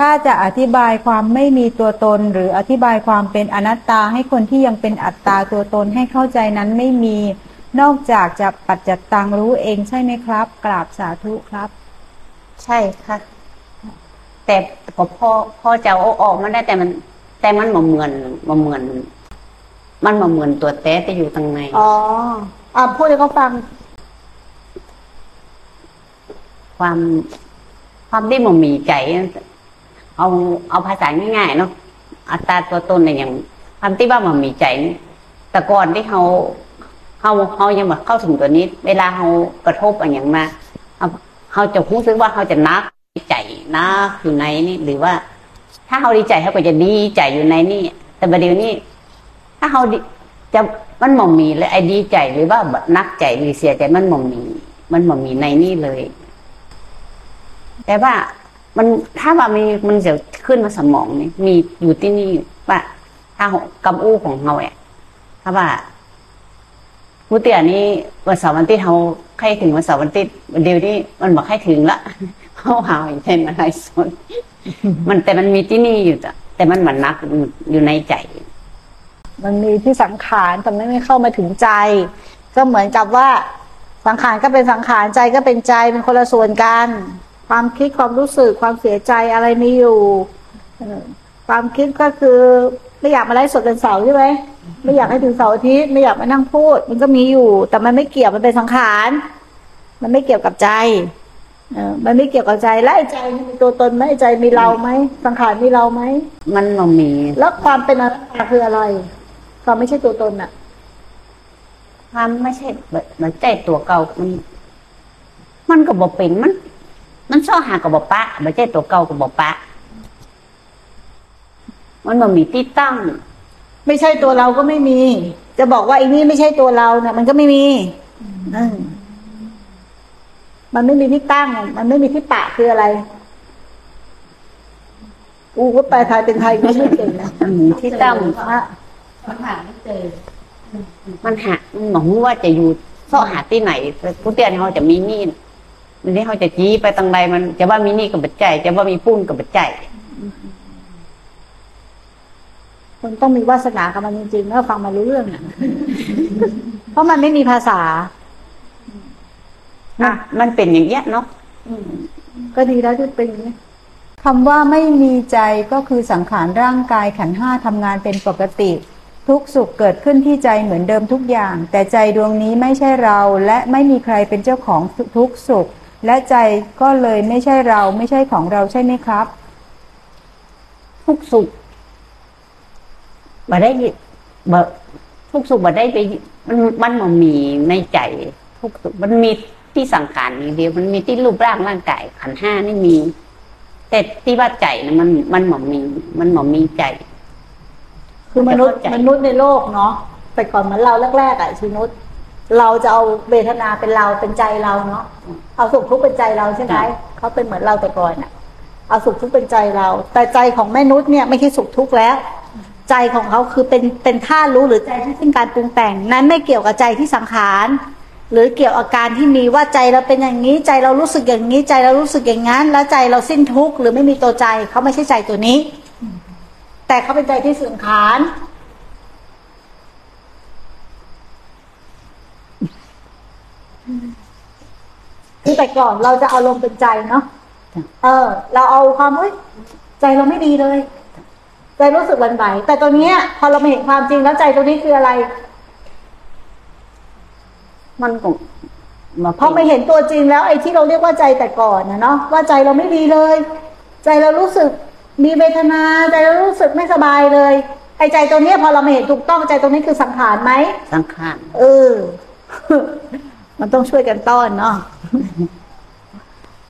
ถ้าจะอธิบายความไม่มีตัวตน หรืออธิบายความเป็นอนัตตาให้คนที่ยังเป็นอัตตาตัวตนให้เข้าใจนั้นไม่มี นอกจากจะปัจจัตตังรู้เองใช่ไหมครับ กราบสาธุครับ ใช่ค่ะ แต่ก็พ่อพ่อจะเอาออกมาได้แต่มัน แต่มันมาเหมือนมาเหมือน มันมาเหมือนตัวแต้แต่อยู่ตรงในอ๋ออ่าพูดให้เขาฟัง ความความที่มันมีใจ เอาเอาภาษาง่ายๆเนาะอัตราตัวตนเนี่ยอย่างความที่ว่ามันมีใจนี่แต่ก่อนที่เขาเขาเขายังแบบเข้าถึงตัวนี้ เวลาเขากระทบอะไรอย่างมาเขาเขาจะรู้สึกว่าเขาจะนักใจนักอยู่ในนี่หรือว่า ถ้าเขาดีใจเขาก็จะดีใจอยู่ในนี่ แต่ประเดี๋ยวนี้ถ้าเขาจะมันม่อมมีเลยไอ้ดีใจหรือว่านักใจหรือเสียใจมันม่อมมี มันมอมมีในนี่เลย แต่ว่า มันถ้าว่ามีมันจะขึ้นมาสมองนี่มีอยู่ที่นี่ว่าถ้าของกำอู้ของเราเนี่ยถ้าว่าผู้เตี่ยนี้วันเสาร์วันที่เขาใครถึงวันเสาร์วันที่เดียวนี้มันบอกให้ถึงละเขาหาอย่างเช่นอะไรสนมันแต่มันมีที่นี่อยู่จ้ะแต่มันเหมือนนักอยู่ในใจ มันมีที่สังขารแต่ไม่ไม่เข้ามาถึงใจ ก็เหมือนกับว่าสังขารก็เป็นสังขารใจก็เป็นใจเป็นคนละส่วนกัน ความคิดความรู้สึกความเสียใจอะไรมีอยู่เออความคิดก็คือไม่อยากมาไล่สดกันเสาร์ใช่ไหมไม่อยากให้ถึงเสาร์อาทิตย์ไม่อยากมานั่งพูด มันก็มีอยู่ แต่มันไม่เกี่ยวมันเป็นสังขาร มันไม่เกี่ยวกับใจเออมันไม่เกี่ยวกับใจและไอ้ใจนี่มีตัวตนไหมไอ้ใจมีเราไหมสังขารมีเราไหมมันมามี แล้วความเป็นอนัตตาคืออะไรความไม่ใช่ตัวตนอะความไม่ใช่แบบเหมือนใจตัวเก่ามัน มันก็บอกเป็นมัน มันซ่อหากับบอกปะไม่ใช่ตัวเก่ากับบอกปะ มันมันมีที่ตั้ง ไม่ใช่ตัวเราก็ไม่มี จะบอกว่าไอ้นี่ไม่ใช่ตัวเราเนี่ยมันก็ไม่มีอืมมันไม่มีที่ตั้ง มันไม่มีที่ปะคืออะไรกูก็แปลไทยเป็นไทยก็ไม่เก่งนะมันมีที่ตั้งฮะมันหามันหมองว่าจะอยู่ซ่อหาที่ไหนผู้เตี้ยนเขาจะมีนี่ มันที่เขาจะจี้ไปตังใดมันจะว่ามีนี่กับบัจใจจะว่ามีปุ้นกับบัจใจคนต้องมีวาสนากับมันจริงๆแล้วฟังมารู้เรื่องอะเพราะมันไม่มีภาษามันมันเป็นอย่างเงี้ยเนาะก็ดีแล้วที่เป็นอย่างนี้คำว่าไม่มีใจก็คือสังขารร่างกายขันธ์ห้าทำงานเป็นปกติ ทุกสุขเกิดขึ้นที่ใจเหมือนเดิมทุกอย่าง แต่ใจดวงนี้ไม่ใช่เรา และไม่มีใครเป็นเจ้าของทุกสุข และใจก็เลยไม่ใช่เราไม่ใช่ของเราใช่ไหมครับ ทุกสุขมาได้บทุกสุขมาได้ไปมันมันมันมีในใจ ทุกสุขมันมีที่สังขารอย่างเดียวมันมีที่รูปร่างร่างกายขันธ์ห้านี่มี แต่ที่ว่าใจนะมันมันหมอมี มันหมอมีใจ คือมนุษย์เข้าใจมนุษย์ในโลกเนาะแต่ก่อนเหมือนเราแรกๆอะชีนุษย์ เราจะเอาเวทนาเป็นเราเป็นใจเราเนาะเอาสุขทุกข์เป็นใจเราใช่ไหมเขาเป็นเหมือนเราแต่ก่อนอะเอาสุขทุกข์เป็นใจเรา แต่ใจของแม่นุษย์เนี่ยไม่ใช่สุขทุกข์แล้ว ใจของเขาคือเป็นเป็นท่ารู้หรือใจที่สิ้นการปรุงแต่ง นั้นไม่เกี่ยวกับใจที่สังขารหรือเกี่ยวอาการที่มีว่าใจเราเป็นอย่างนี้ใจเรารู้สึกอย่างนี้ใจเรารู้สึกอย่างนั้น แล้วใจเราสิ้นทุกข์หรือไม่มีตัวใจเขาไม่ใช่ใจตัวนี้ แต่เขาเป็นใจที่สังขาร คือแต่ก่อนเราจะเอาลมณ์เป็นใจเนาะจ้ะเออ เราเอาความเอ้ยใจเราไม่ดีเลย ใจรู้สึกหวันไหวแต่ตอนเนี้ย พอเรามาเห็นความจริงแล้วใจตัวนี้คืออะไร มันก็มาพอมาเห็นตัวจริงแล้ว ไอ้ที่เราเรียกว่าใจแต่ก่อนนะเนาะว่าใจเราไม่ดีเลย ใจเรารู้สึกมีเวทนาใจเรารู้สึกไม่สบายเลย ไอ้ใจตัวเนี้ยพอเรามาเห็นถูกต้องใจตรงนี้คือสังขารไหมสังขารเออ มันต้องช่วยกันต้อนเนาะ